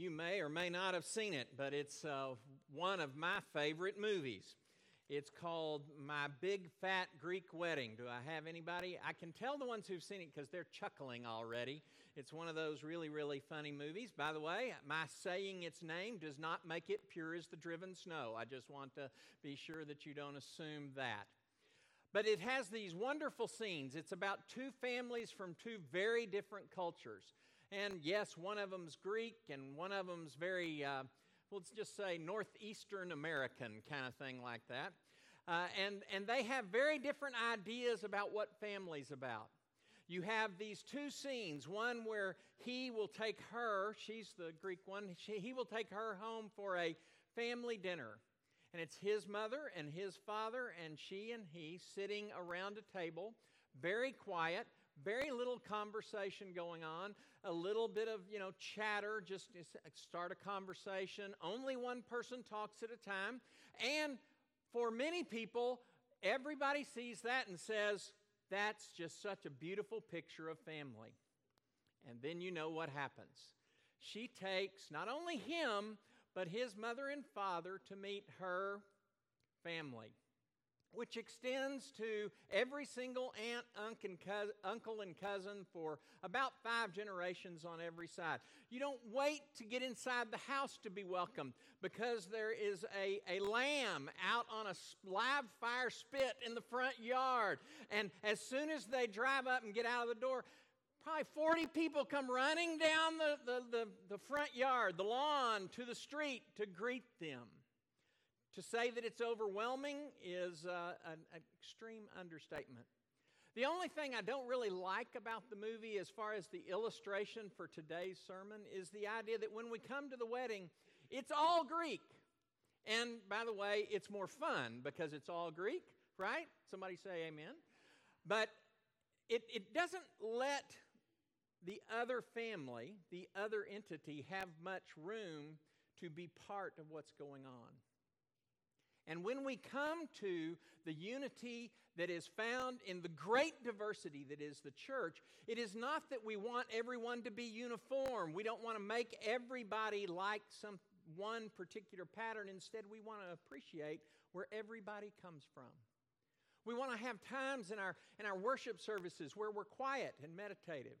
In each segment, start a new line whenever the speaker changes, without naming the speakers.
You may or may not have seen it, but it's uh, one of my favorite movies. It's called My Big Fat Greek Wedding. Do I have anybody? I can tell the ones who've seen it because they're chuckling already. It's one of those really, really funny movies. By the way, my saying its name does not make it pure as the driven snow. I just want to be sure that you don't assume that. But it has these wonderful scenes. It's about two families from two very different cultures. And yes, one of them's Greek and one of them's very, uh, let's just say, Northeastern American kind of thing like that. Uh, and, and they have very different ideas about what family's about. You have these two scenes one where he will take her, she's the Greek one, she, he will take her home for a family dinner. And it's his mother and his father and she and he sitting around a table, very quiet, very little conversation going on, a little bit of, you know, chatter, just start a conversation. Only one person talks at a time. And for many people, everybody sees that and says, that's just such a beautiful picture of family. And then you know what happens. She takes not only him, but his mother and father to meet her family which extends to every single aunt, uncle, and cousin for about five generations on every side. You don't wait to get inside the house to be welcomed because there is a, a lamb out on a live fire spit in the front yard. And as soon as they drive up and get out of the door, probably 40 people come running down the, the, the, the front yard, the lawn, to the street to greet them. To say that it's overwhelming is uh, an, an extreme understatement. The only thing I don't really like about the movie, as far as the illustration for today's sermon, is the idea that when we come to the wedding, it's all Greek. And by the way, it's more fun because it's all Greek, right? Somebody say amen. But it, it doesn't let the other family, the other entity, have much room to be part of what's going on. And when we come to the unity that is found in the great diversity that is the church, it is not that we want everyone to be uniform. We don't want to make everybody like some one particular pattern. Instead, we want to appreciate where everybody comes from. We want to have times in our, in our worship services where we're quiet and meditative.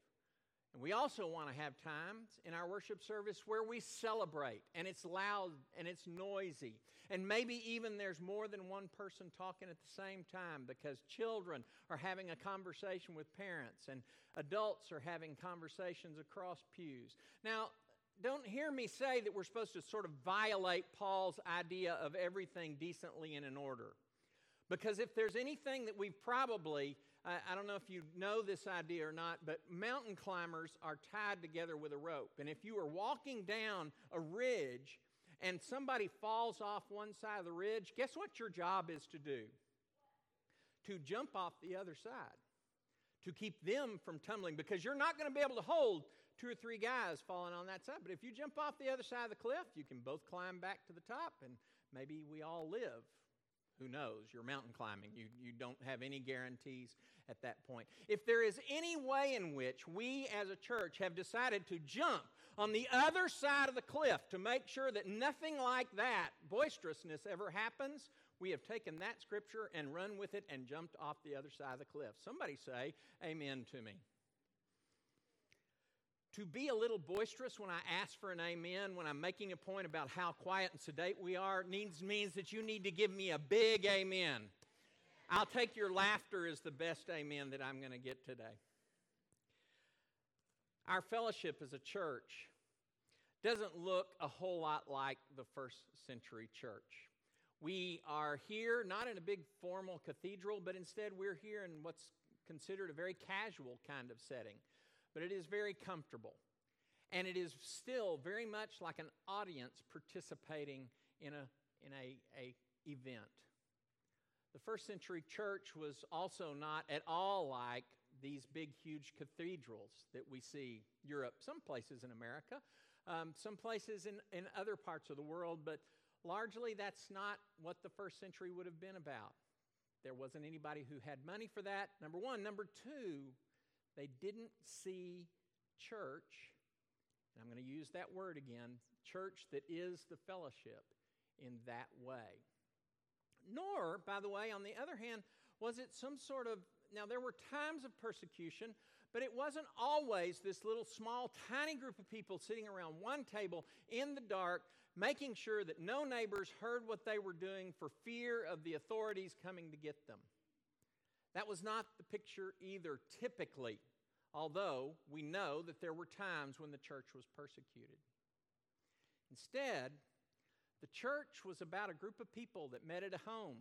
And we also want to have times in our worship service where we celebrate and it's loud and it's noisy. And maybe even there's more than one person talking at the same time because children are having a conversation with parents and adults are having conversations across pews. Now, don't hear me say that we're supposed to sort of violate Paul's idea of everything decently and in order. Because if there's anything that we've probably I, I don't know if you know this idea or not, but mountain climbers are tied together with a rope. And if you are walking down a ridge and somebody falls off one side of the ridge, guess what your job is to do? To jump off the other side, to keep them from tumbling, because you're not going to be able to hold two or three guys falling on that side. But if you jump off the other side of the cliff, you can both climb back to the top, and maybe we all live who knows? You're mountain climbing. You, you don't have any guarantees at that point. If there is any way in which we as a church have decided to jump on the other side of the cliff to make sure that nothing like that boisterousness ever happens, we have taken that scripture and run with it and jumped off the other side of the cliff. Somebody say, Amen to me to be a little boisterous when I ask for an amen, when I'm making a point about how quiet and sedate we are, needs means that you need to give me a big amen. I'll take your laughter as the best amen that I'm going to get today. Our fellowship as a church doesn't look a whole lot like the first century church. We are here not in a big formal cathedral, but instead we're here in what's considered a very casual kind of setting but it is very comfortable. And it is still very much like an audience participating in a, in a, a event. The first century church was also not at all like these big, huge cathedrals that we see Europe, some places in America, um, some places in, in other parts of the world, but largely that's not what the first century would have been about. There wasn't anybody who had money for that, number one. Number two, they didn't see church And I'm going to use that word again church that is the fellowship in that way. Nor, by the way, on the other hand, was it some sort of, now there were times of persecution, but it wasn't always this little small, tiny group of people sitting around one table in the dark, making sure that no neighbors heard what they were doing for fear of the authorities coming to get them. That was not the picture either, typically, although we know that there were times when the church was persecuted. Instead, the church was about a group of people that met at a home.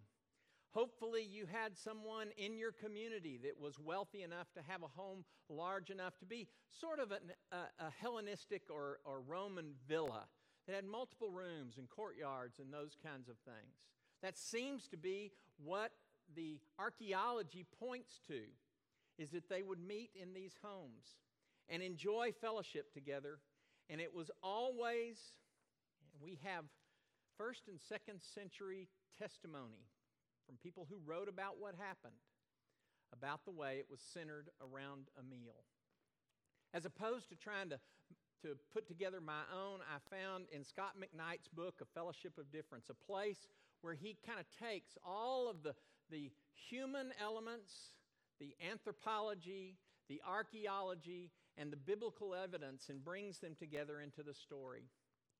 Hopefully, you had someone in your community that was wealthy enough to have a home large enough to be sort of an, a, a Hellenistic or, or Roman villa that had multiple rooms and courtyards and those kinds of things. That seems to be what the archaeology points to is that they would meet in these homes and enjoy fellowship together. And it was always, we have first and second century testimony from people who wrote about what happened, about the way it was centered around a meal. As opposed to trying to, to put together my own, I found in Scot McKnight's book, A Fellowship of Differents, a place where he kind of takes all of the, the human elements, the anthropology, the archaeology, and the biblical evidence and brings them together into the story.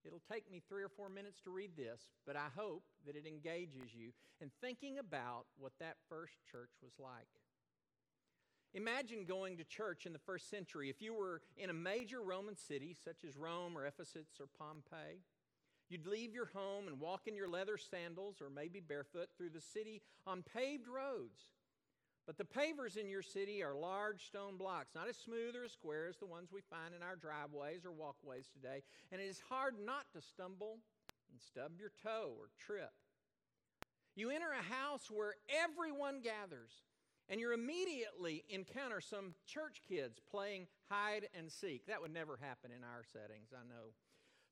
It'll take me three or four minutes to read this, but I hope that it engages you in thinking about what that first church was like. Imagine going to church in the first century. If you were in a major Roman city, such as Rome or Ephesus or Pompeii, You'd leave your home and walk in your leather sandals or maybe barefoot through the city on paved roads. But the pavers in your city are large stone blocks, not as smooth or as square as the ones we find in our driveways or walkways today. And it is hard not to stumble and stub your toe or trip. You enter a house where everyone gathers, and you immediately encounter some church kids playing hide and seek. That would never happen in our settings, I know.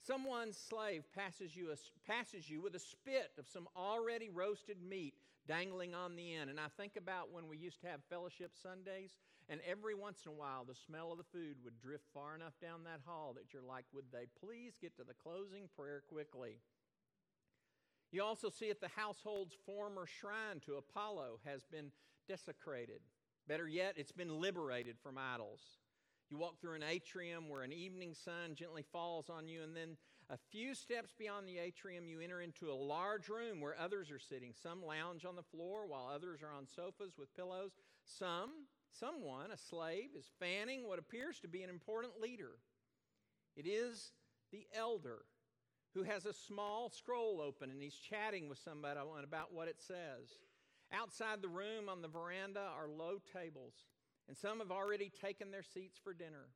Someone's slave passes you, a, passes you with a spit of some already roasted meat dangling on the end. And I think about when we used to have fellowship Sundays, and every once in a while the smell of the food would drift far enough down that hall that you're like, would they please get to the closing prayer quickly? You also see at the household's former shrine to Apollo has been desecrated. Better yet, it's been liberated from idols. You walk through an atrium where an evening sun gently falls on you, and then a few steps beyond the atrium, you enter into a large room where others are sitting. Some lounge on the floor while others are on sofas with pillows. Some, someone, a slave, is fanning what appears to be an important leader. It is the elder who has a small scroll open and he's chatting with somebody about what it says. Outside the room on the veranda are low tables and some have already taken their seats for dinner.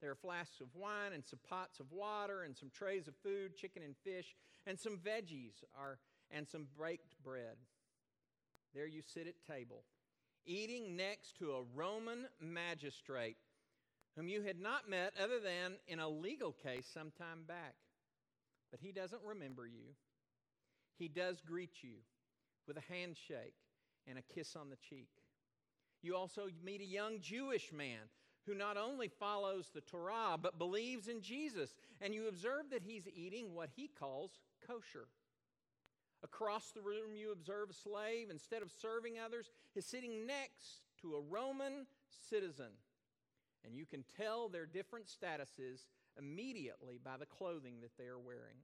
There are flasks of wine and some pots of water and some trays of food, chicken and fish, and some veggies are, and some baked bread. There you sit at table, eating next to a Roman magistrate whom you had not met other than in a legal case some time back. But he doesn't remember you. He does greet you with a handshake and a kiss on the cheek. You also meet a young Jewish man who not only follows the Torah, but believes in Jesus. And you observe that he's eating what he calls kosher. Across the room, you observe a slave, instead of serving others, is sitting next to a Roman citizen. And you can tell their different statuses immediately by the clothing that they are wearing.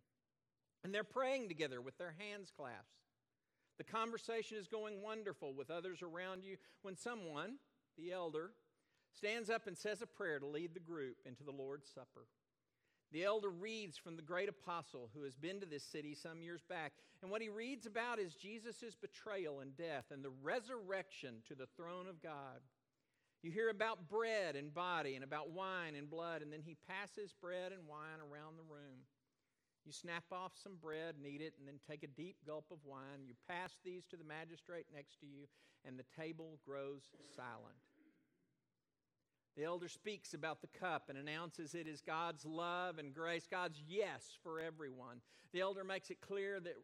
And they're praying together with their hands clasped. The conversation is going wonderful with others around you when someone, the elder, stands up and says a prayer to lead the group into the Lord's Supper. The elder reads from the great apostle who has been to this city some years back. And what he reads about is Jesus' betrayal and death and the resurrection to the throne of God. You hear about bread and body and about wine and blood, and then he passes bread and wine around the room. You snap off some bread and eat it, and then take a deep gulp of wine. You pass these to the magistrate next to you, and the table grows silent. The elder speaks about the cup and announces it is God's love and grace, God's yes for everyone. The elder makes it clear that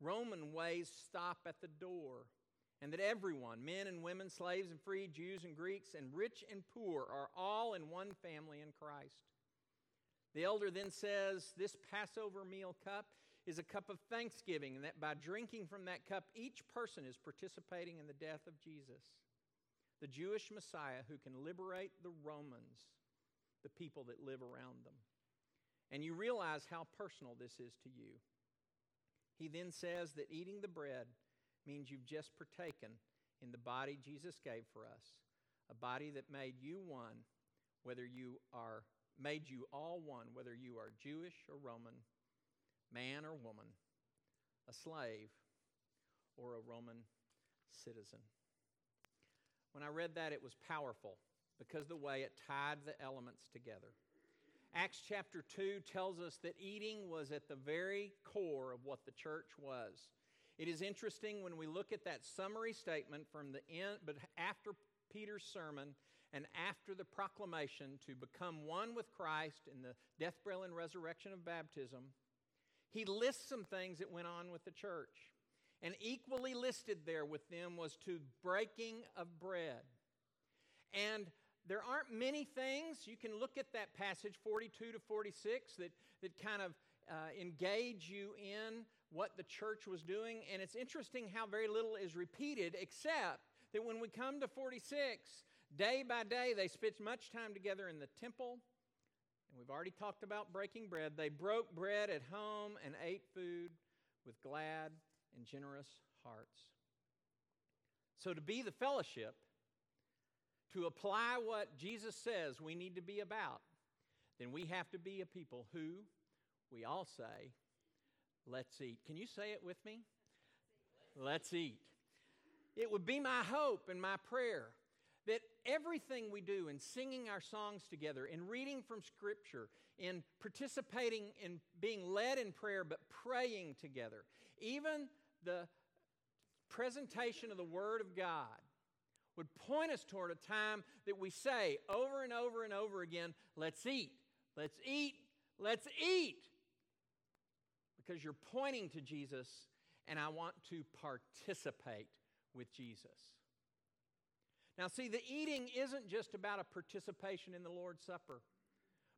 Roman ways stop at the door and that everyone, men and women, slaves and free, Jews and Greeks, and rich and poor, are all in one family in Christ. The elder then says, This Passover meal cup is a cup of thanksgiving, and that by drinking from that cup, each person is participating in the death of Jesus, the Jewish Messiah who can liberate the Romans, the people that live around them. And you realize how personal this is to you. He then says that eating the bread means you've just partaken in the body Jesus gave for us, a body that made you one, whether you are made you all one, whether you are Jewish or Roman, man or woman, a slave or a Roman citizen. When I read that, it was powerful because the way it tied the elements together. Acts chapter 2 tells us that eating was at the very core of what the church was. It is interesting when we look at that summary statement from the end, but after Peter's sermon and after the proclamation to become one with Christ in the death, burial, and resurrection of baptism, he lists some things that went on with the church. And equally listed there with them was to breaking of bread. And there aren't many things. You can look at that passage 42 to 46 that, that kind of uh, engage you in what the church was doing. And it's interesting how very little is repeated, except that when we come to 46, day by day, they spent much time together in the temple. And we've already talked about breaking bread. They broke bread at home and ate food with glad and generous hearts. So, to be the fellowship, to apply what Jesus says we need to be about, then we have to be a people who we all say, Let's eat. Can you say it with me? Let's eat. It would be my hope and my prayer that everything we do in singing our songs together, in reading from Scripture, in participating in being led in prayer, but praying together, even the presentation of the Word of God would point us toward a time that we say over and over and over again, let's eat, let's eat, let's eat. Because you're pointing to Jesus, and I want to participate with Jesus. Now, see, the eating isn't just about a participation in the Lord's Supper.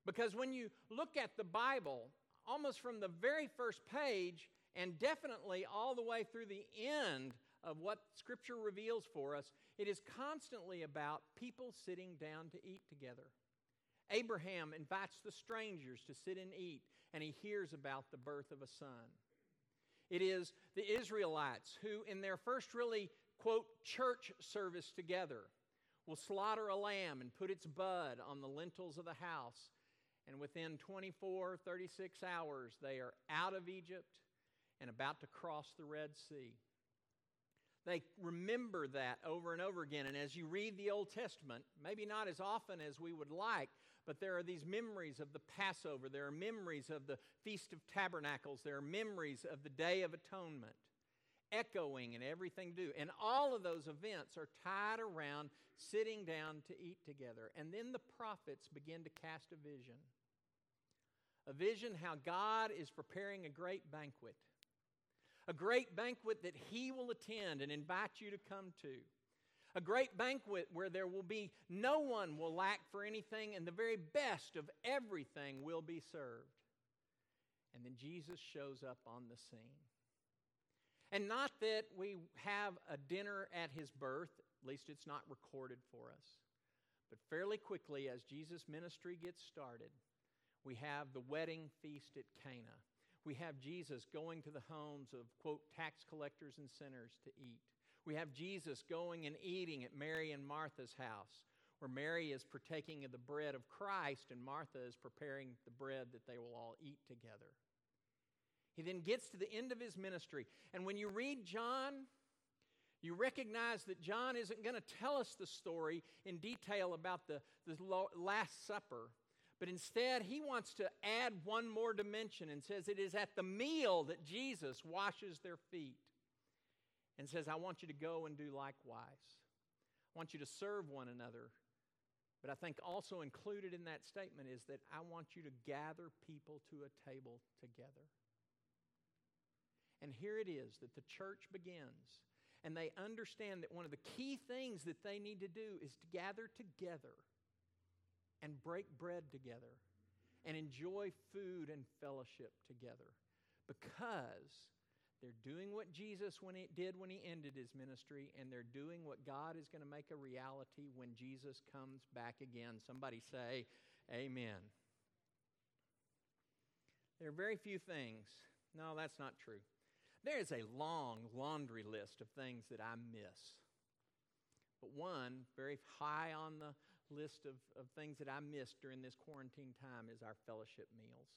Because when you look at the Bible, almost from the very first page, and definitely all the way through the end of what Scripture reveals for us, it is constantly about people sitting down to eat together. Abraham invites the strangers to sit and eat, and he hears about the birth of a son. It is the Israelites who, in their first really quote, church service together, will slaughter a lamb and put its bud on the lintels of the house. And within 24, 36 hours, they are out of Egypt and about to cross the Red Sea. They remember that over and over again. And as you read the Old Testament, maybe not as often as we would like, but there are these memories of the Passover. There are memories of the Feast of Tabernacles. There are memories of the Day of Atonement echoing and everything to do. And all of those events are tied around sitting down to eat together. And then the prophets begin to cast a vision a vision how God is preparing a great banquet, a great banquet that He will attend and invite you to come to. A great banquet where there will be no one will lack for anything, and the very best of everything will be served. And then Jesus shows up on the scene. And not that we have a dinner at his birth, at least it's not recorded for us. But fairly quickly, as Jesus' ministry gets started, we have the wedding feast at Cana. We have Jesus going to the homes of, quote, tax collectors and sinners to eat. We have Jesus going and eating at Mary and Martha's house, where Mary is partaking of the bread of Christ and Martha is preparing the bread that they will all eat together. He then gets to the end of his ministry. And when you read John, you recognize that John isn't going to tell us the story in detail about the, the Last Supper, but instead he wants to add one more dimension and says it is at the meal that Jesus washes their feet and says, I want you to go and do likewise. I want you to serve one another. But I think also included in that statement is that I want you to gather people to a table together. And here it is that the church begins. And they understand that one of the key things that they need to do is to gather together and break bread together and enjoy food and fellowship together because they're doing what Jesus when he did when he ended his ministry, and they're doing what God is going to make a reality when Jesus comes back again. Somebody say, Amen. There are very few things. No, that's not true. There is a long laundry list of things that I miss. But one, very high on the list of, of things that I missed during this quarantine time, is our fellowship meals.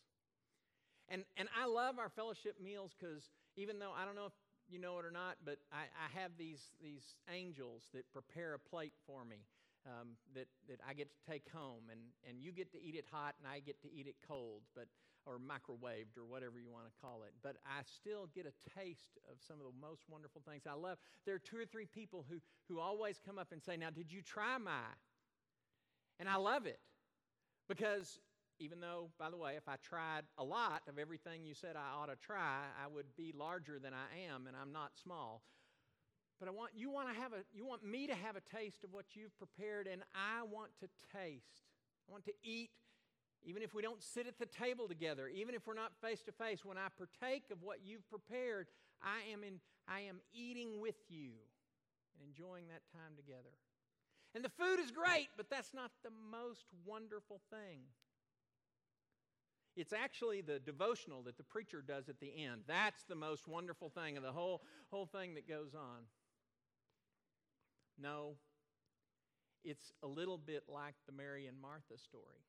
And, and I love our fellowship meals because even though I don't know if you know it or not, but I, I have these, these angels that prepare a plate for me um, that, that I get to take home. And, and you get to eat it hot and I get to eat it cold, but, or microwaved or whatever you want to call it. But I still get a taste of some of the most wonderful things I love. There are two or three people who, who always come up and say, Now, did you try my? And I love it because even though, by the way, if I tried a lot of everything you said I ought to try, I would be larger than I am, and I'm not small. But I want you want to have a you want me to have a taste of what you've prepared, and I want to taste. I want to eat, even if we don't sit at the table together, even if we're not face to face. When I partake of what you've prepared, I am in I am eating with you and enjoying that time together. And the food is great, but that's not the most wonderful thing. It's actually the devotional that the preacher does at the end. That's the most wonderful thing of the whole, whole thing that goes on. No, it's a little bit like the Mary and Martha story.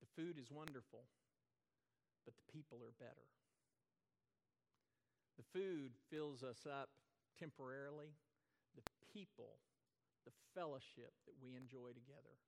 The food is wonderful, but the people are better. The food fills us up temporarily, the people, the fellowship that we enjoy together.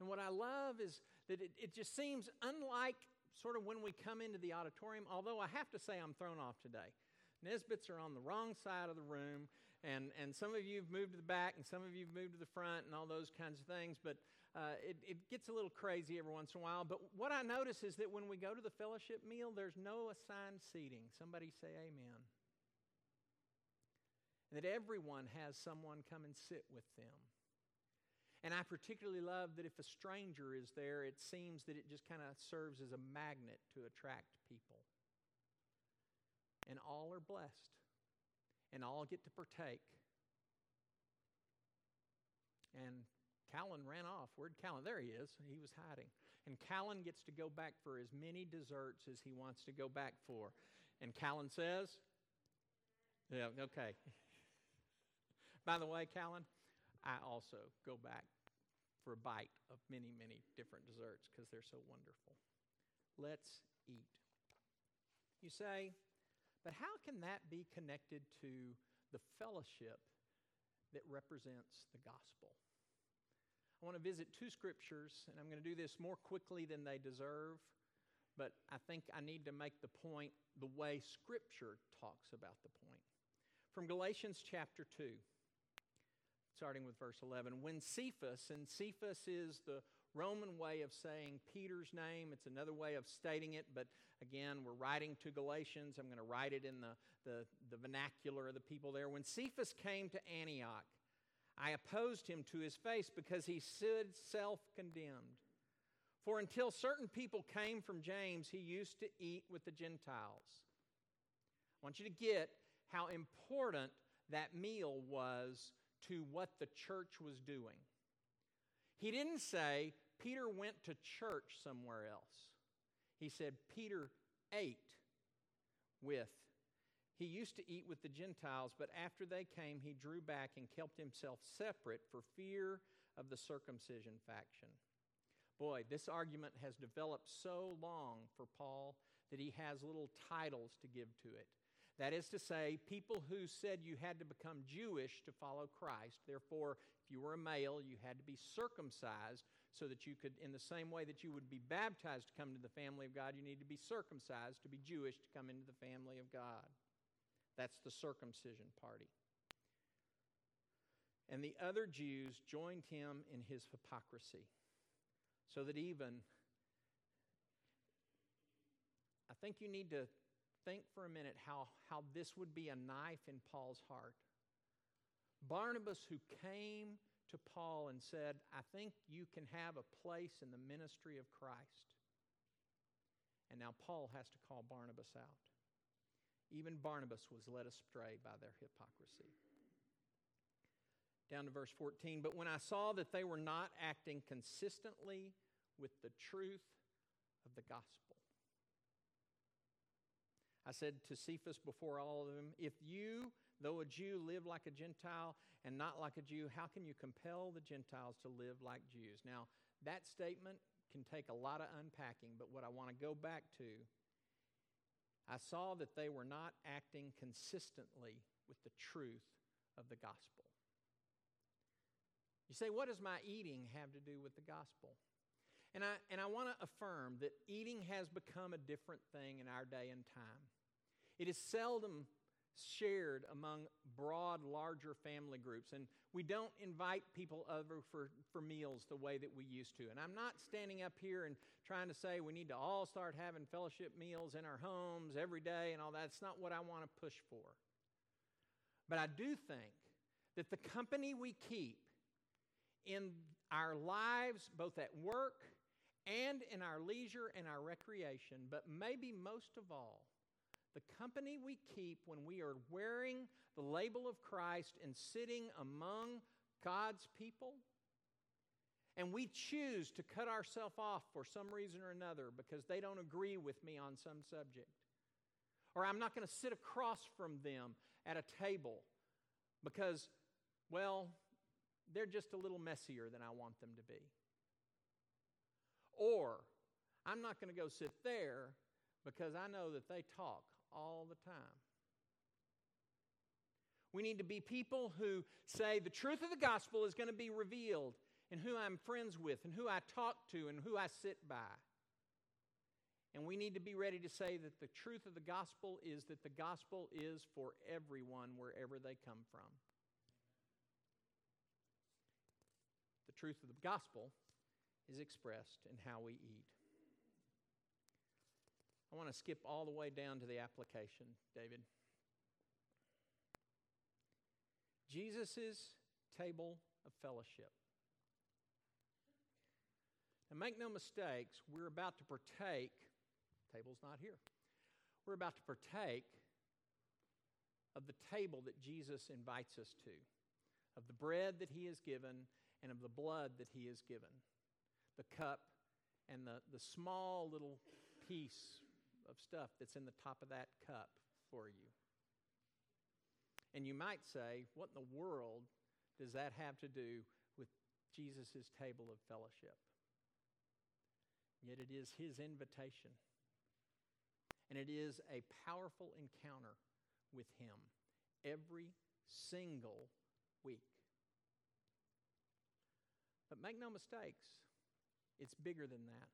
And what I love is that it, it just seems unlike sort of when we come into the auditorium, although I have to say I'm thrown off today. Nesbits are on the wrong side of the room, and, and some of you have moved to the back, and some of you have moved to the front, and all those kinds of things. But uh, it, it gets a little crazy every once in a while. But what I notice is that when we go to the fellowship meal, there's no assigned seating. Somebody say amen. And that everyone has someone come and sit with them. And I particularly love that if a stranger is there, it seems that it just kind of serves as a magnet to attract people. And all are blessed, and all get to partake. And Callan ran off. Where'd Callan? There he is. He was hiding. And Callan gets to go back for as many desserts as he wants to go back for. And Callan says, Yeah, okay. By the way, Callan, I also go back for a bite of many, many different desserts because they're so wonderful. Let's eat. You say, but how can that be connected to the fellowship that represents the gospel? I want to visit two scriptures, and I'm going to do this more quickly than they deserve, but I think I need to make the point the way Scripture talks about the point. From Galatians chapter 2 starting with verse 11. When Cephas, and Cephas is the Roman way of saying Peter's name. It's another way of stating it, but again, we're writing to Galatians. I'm going to write it in the, the, the, vernacular of the people there. When Cephas came to Antioch, I opposed him to his face because he stood self condemned. For until certain people came from James, he used to eat with the Gentiles. I want you to get how important that meal was to what the church was doing. He didn't say Peter went to church somewhere else. He said Peter ate with. He used to eat with the Gentiles, but after they came, he drew back and kept himself separate for fear of the circumcision faction. Boy, this argument has developed so long for Paul that he has little titles to give to it. That is to say, people who said you had to become Jewish to follow Christ. Therefore, if you were a male, you had to be circumcised so that you could, in the same way that you would be baptized to come into the family of God, you need to be circumcised to be Jewish to come into the family of God. That's the circumcision party. And the other Jews joined him in his hypocrisy, so that even, I think you need to think for a minute how, how this would be a knife in Paul's heart. Barnabas, who came to Paul and said, I think you can have a place in the ministry of Christ. And now Paul has to call Barnabas out. Even Barnabas was led astray by their hypocrisy. Down to verse 14. But when I saw that they were not acting consistently with the truth of the gospel, I said to Cephas before all of them, If you, though a Jew, live like a Gentile and not like a Jew, how can you compel the Gentiles to live like Jews? Now, that statement can take a lot of unpacking, but what I want to go back to, I saw that they were not acting consistently with the truth of the gospel. You say, what does my eating have to do with the gospel? And I, and I want to affirm that eating has become a different thing in our day and time. It is seldom shared among broad, larger family groups, and we don't invite people over for, for meals the way that we used to. And I'm not standing up here and trying to say we need to all start having fellowship meals in our homes every day and all that. That's not what I want to push for. But I do think that the company we keep in our lives, both at work and in our leisure and our recreation, but maybe most of all, the company we keep when we are wearing the label of Christ and sitting among God's people. And we choose to cut ourselves off for some reason or another because they don't agree with me on some subject. Or I'm not going to sit across from them at a table because, well, they're just a little messier than I want them to be. Or I'm not going to go sit there because I know that they talk all the time. We need to be people who say the truth of the gospel is going to be revealed in who I'm friends with and who I talk to and who I sit by. And we need to be ready to say that the truth of the gospel is that the gospel is for everyone wherever they come from. The truth of the gospel is expressed in how we eat. I want to skip all the way down to the application, David. Jesus' table of fellowship. And make no mistakes, we're about to partake, table's not here. We're about to partake of the table that Jesus invites us to, of the bread that he has given, and of the blood that he has given, the cup, and the, the small little piece of stuff that's in the top of that cup for you. And you might say, what in the world does that have to do with Jesus' table of fellowship? Yet it is his invitation. And it is a powerful encounter with him every single week. But make no mistakes, it's bigger than that.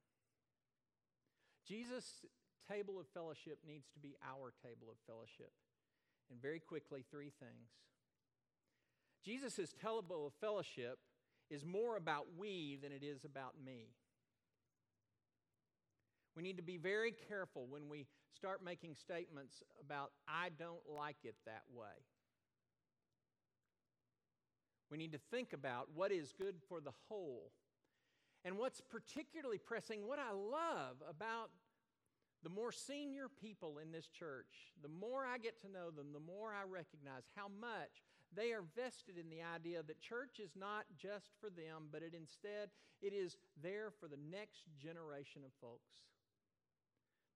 Jesus' table of fellowship needs to be our table of fellowship. And very quickly, three things. Jesus' table of fellowship is more about we than it is about me. We need to be very careful when we start making statements about, I don't like it that way. We need to think about what is good for the whole. And what's particularly pressing, what I love about the more senior people in this church, the more I get to know them, the more I recognize how much they are vested in the idea that church is not just for them, but it instead it is there for the next generation of folks.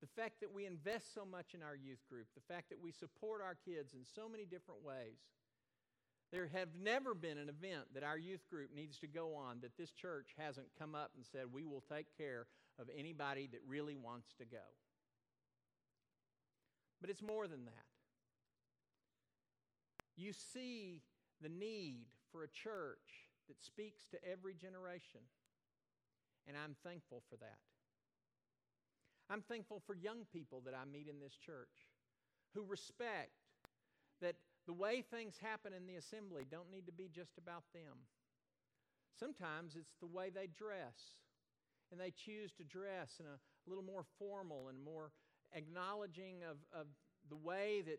The fact that we invest so much in our youth group, the fact that we support our kids in so many different ways. There have never been an event that our youth group needs to go on that this church hasn't come up and said, We will take care of anybody that really wants to go. But it's more than that. You see the need for a church that speaks to every generation, and I'm thankful for that. I'm thankful for young people that I meet in this church who respect that the way things happen in the assembly don't need to be just about them. Sometimes it's the way they dress, and they choose to dress in a little more formal and more acknowledging of, of the way that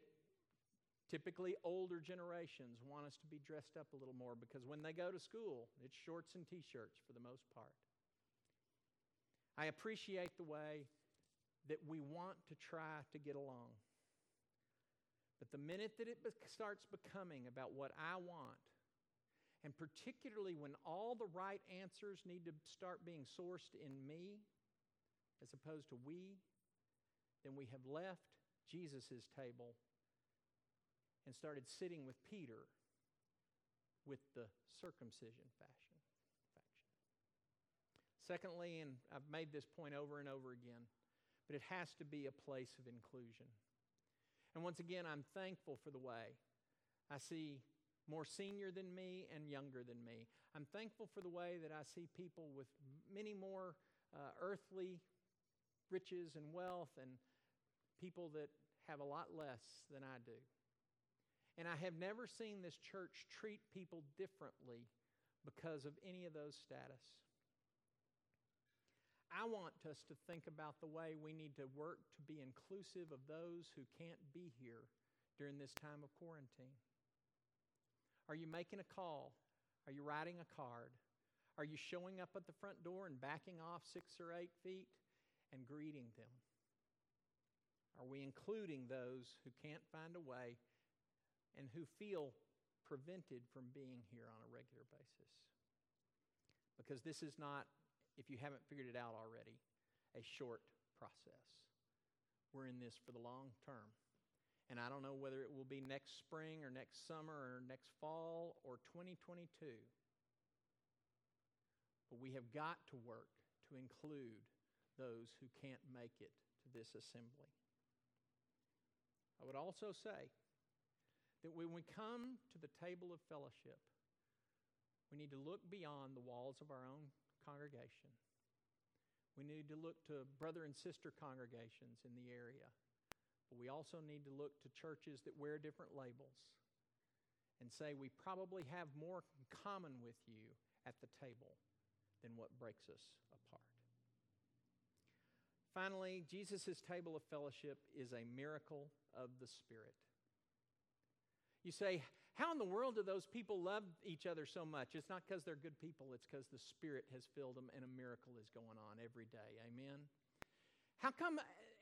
typically older generations want us to be dressed up a little more because when they go to school, it's shorts and t shirts for the most part. I appreciate the way that we want to try to get along. But the minute that it be- starts becoming about what I want, and particularly when all the right answers need to start being sourced in me as opposed to we, then we have left Jesus' table and started sitting with Peter with the circumcision fashion. faction. Secondly, and I've made this point over and over again, but it has to be a place of inclusion. And once again, I'm thankful for the way I see more senior than me and younger than me. I'm thankful for the way that I see people with many more uh, earthly riches and wealth and people that have a lot less than I do. And I have never seen this church treat people differently because of any of those status. I want us to think about the way we need to work to be inclusive of those who can't be here during this time of quarantine. Are you making a call? Are you writing a card? Are you showing up at the front door and backing off six or eight feet and greeting them? Are we including those who can't find a way and who feel prevented from being here on a regular basis? Because this is not, if you haven't figured it out already, a short process. We're in this for the long term. And I don't know whether it will be next spring or next summer or next fall or 2022. But we have got to work to include those who can't make it to this assembly. I would also say that when we come to the table of fellowship, we need to look beyond the walls of our own congregation. We need to look to brother and sister congregations in the area but we also need to look to churches that wear different labels and say we probably have more in common with you at the table than what breaks us apart. Finally, Jesus' table of fellowship is a miracle of the Spirit. You say, How in the world do those people love each other so much? It's not because they're good people, it's because the Spirit has filled them and a miracle is going on every day. Amen? How come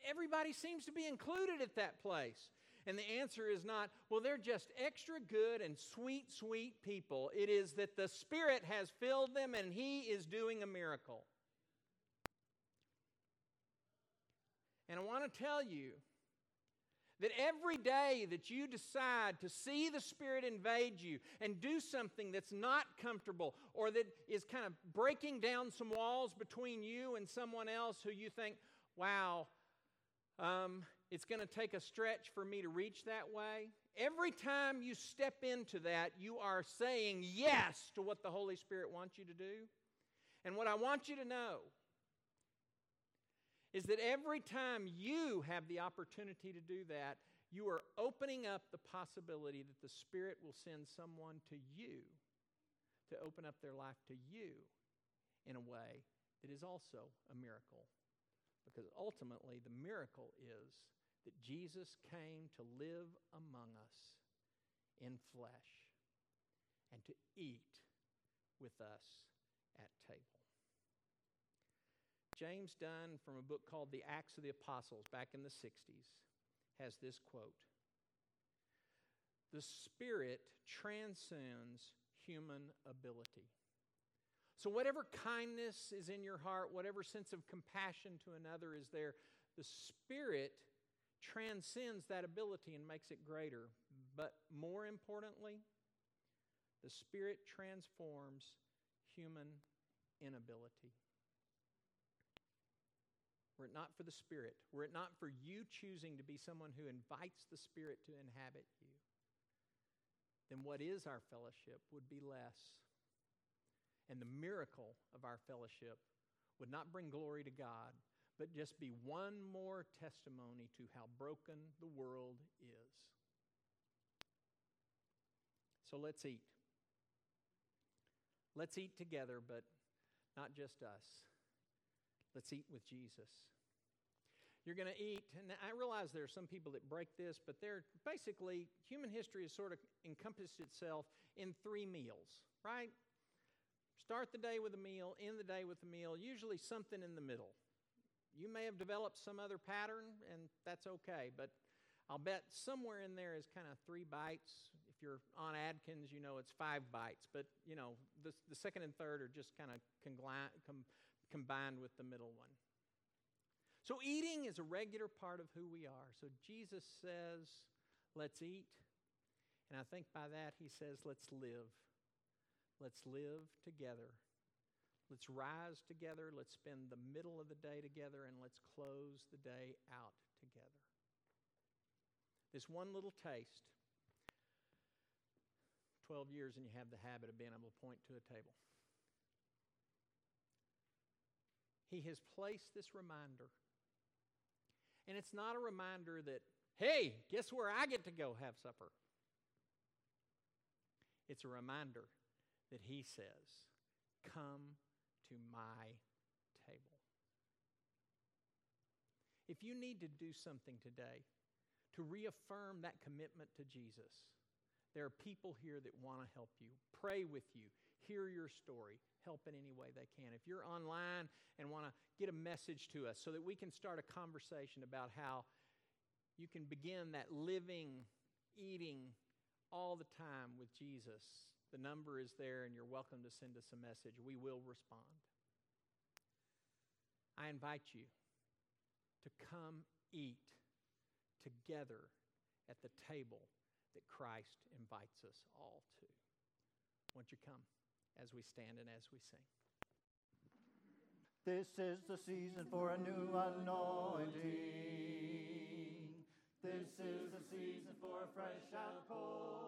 everybody seems to be included at that place? And the answer is not, well, they're just extra good and sweet, sweet people. It is that the Spirit has filled them and He is doing a miracle. And I want to tell you that every day that you decide to see the Spirit invade you and do something that's not comfortable or that is kind of breaking down some walls between you and someone else who you think, wow, um, it's going to take a stretch for me to reach that way. Every time you step into that, you are saying yes to what the Holy Spirit wants you to do. And what I want you to know is that every time you have the opportunity to do that, you are opening up the possibility that the Spirit will send someone to you to open up their life to you in a way that is also a miracle because ultimately, the miracle is that Jesus came to live among us in flesh and to eat with us at table. James Dunn, from a book called The Acts of the Apostles back in the 60s, has this quote The Spirit transcends human ability. So, whatever kindness is in your heart, whatever sense of compassion to another is there, the Spirit transcends that ability and makes it greater. But more importantly, the Spirit transforms human inability. Were it not for the Spirit, were it not for you choosing to be someone who invites the Spirit to inhabit you, then what is our fellowship would be less and the miracle of our fellowship would not bring glory to God, but just be one more testimony to how broken the world is. So let's eat. Let's eat together, but not just us. Let's eat with Jesus. You're going to eat, and I realize there are some people that break this, but they're basically, human history has sort of encompassed itself in three meals, right? Start the day with a meal, end the day with a meal, usually something in the middle. you may have developed some other pattern, and that's okay. But I'll bet somewhere in there is kind of three bites. If you're on Atkins, you know it's five bites. But, you know, the, the second and third are just kind of com- combined with the middle one. So, eating is a regular part of who we are. So, Jesus says, let's eat. And I think by that, he says, let's live. Let's live together. Let's rise together. Let's spend the middle of the day together. And let's close the day out together. This one little taste 12 years and you have the habit of being able to point to a table. He has placed this reminder. And it's not a reminder that, hey, guess where I get to go have supper? It's a reminder that He says, come to my table. If you need to do something today, to reaffirm that commitment to Jesus. There are people here that want to help you, pray with you, hear your story, help in any way they can. If you're online and want to get a message to us so that we can start a conversation about how you can begin that living, eating all the time with Jesus, the number is there and you're welcome to send us a message. We will respond. I invite you to come eat together at the table that Christ invites us all to. Won't you come as we stand and as we sing?
This is the season for a new anointing. This is the season for a fresh outpouring.